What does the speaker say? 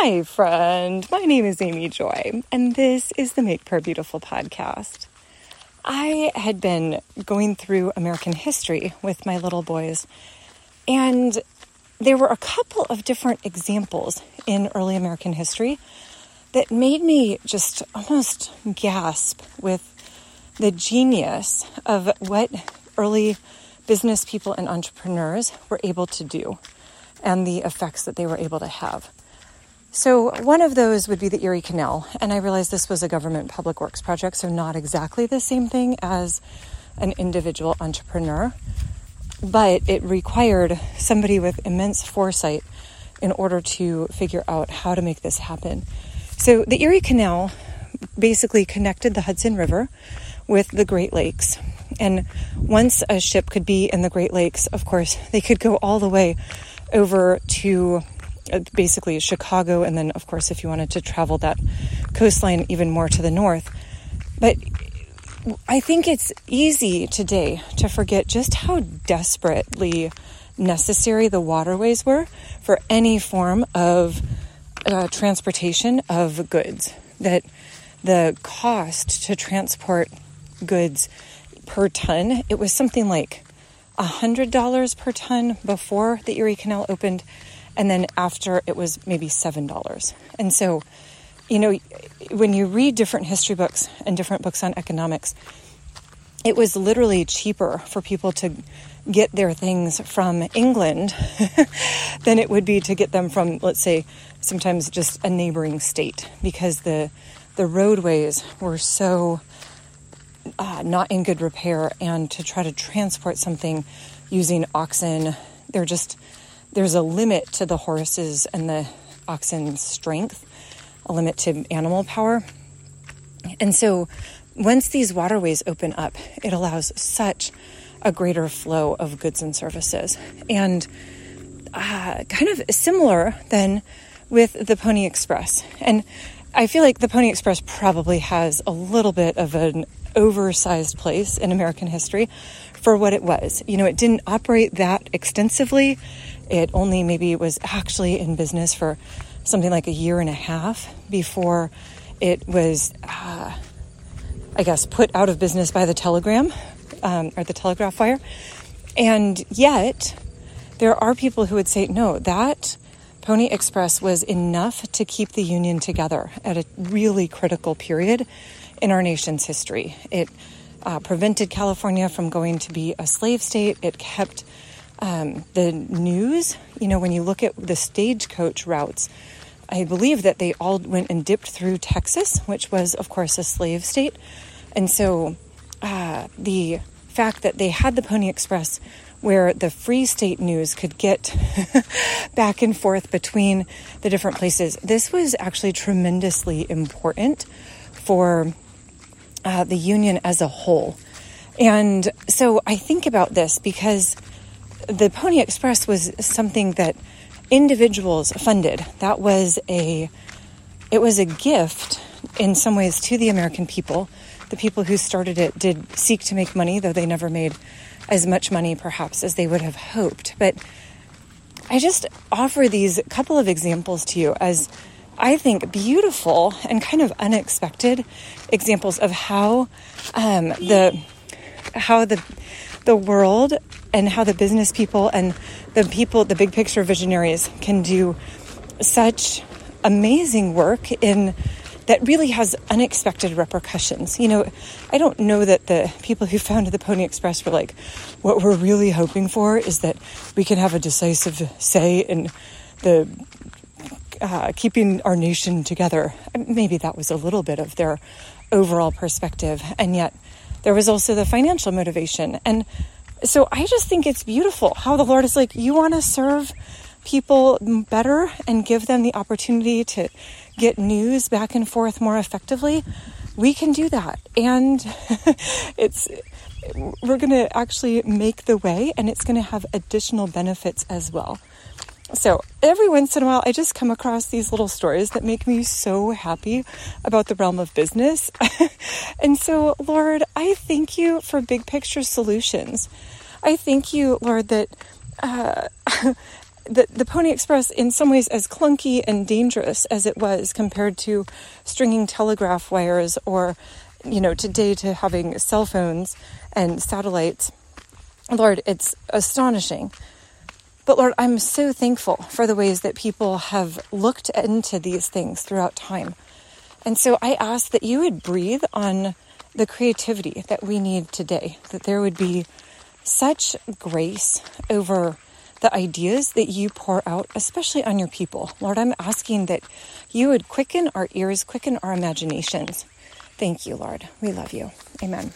Hi, friend. My name is Amy Joy, and this is the Make Prayer Beautiful podcast. I had been going through American history with my little boys, and there were a couple of different examples in early American history that made me just almost gasp with the genius of what early business people and entrepreneurs were able to do and the effects that they were able to have. So, one of those would be the Erie Canal, and I realized this was a government public works project, so not exactly the same thing as an individual entrepreneur, but it required somebody with immense foresight in order to figure out how to make this happen. So, the Erie Canal basically connected the Hudson River with the Great Lakes. And once a ship could be in the Great Lakes, of course, they could go all the way over to basically Chicago, and then, of course, if you wanted to travel that coastline even more to the north. But I think it's easy today to forget just how desperately necessary the waterways were for any form of uh, transportation of goods. That the cost to transport goods per ton, it was something like $100 per ton before the Erie Canal opened, and then after it was maybe $7. And so, you know, when you read different history books and different books on economics, it was literally cheaper for people to get their things from England than it would be to get them from, let's say, sometimes just a neighboring state because the the roadways were so uh, not in good repair, and to try to transport something using oxen, they're just there's a limit to the horses and the oxen's strength, a limit to animal power, and so once these waterways open up, it allows such a greater flow of goods and services, and uh, kind of similar than with the Pony Express. And I feel like the Pony Express probably has a little bit of an oversized place in American history for what it was. You know, it didn't operate that extensively. It only maybe was actually in business for something like a year and a half before it was, uh, I guess, put out of business by the telegram um, or the telegraph wire. And yet, there are people who would say, no, that Pony Express was enough to keep the Union together at a really critical period in our nation's history. It uh, prevented California from going to be a slave state. It kept um, the news. You know, when you look at the stagecoach routes, I believe that they all went and dipped through Texas, which was, of course, a slave state. And so uh, the fact that they had the Pony Express where the free state news could get back and forth between the different places, this was actually tremendously important for uh, the union as a whole. And so I think about this because the Pony Express was something that individuals funded. That was a it was a gift in some ways to the American people. The people who started it did seek to make money, though they never made as much money perhaps as they would have hoped. But I just offer these couple of examples to you as I think, beautiful and kind of unexpected examples of how um, the how the the world and how the business people and the people, the big picture visionaries, can do such amazing work in that really has unexpected repercussions. You know, I don't know that the people who founded the Pony Express were like, what we're really hoping for is that we can have a decisive say in the uh, keeping our nation together. Maybe that was a little bit of their overall perspective. And yet, there was also the financial motivation. And so I just think it's beautiful how the Lord is like, you want to serve people better and give them the opportunity to get news back and forth more effectively. We can do that. And it's, we're going to actually make the way and it's going to have additional benefits as well. So every once in a while, I just come across these little stories that make me so happy about the realm of business. and so, Lord, I thank you for big picture solutions. I thank you, Lord, that uh, the, the Pony Express, in some ways, as clunky and dangerous as it was compared to stringing telegraph wires or, you know, today to having cell phones and satellites, Lord, it's astonishing. But Lord, I'm so thankful for the ways that people have looked into these things throughout time. And so I ask that you would breathe on the creativity that we need today, that there would be such grace over the ideas that you pour out, especially on your people. Lord, I'm asking that you would quicken our ears, quicken our imaginations. Thank you, Lord. We love you. Amen.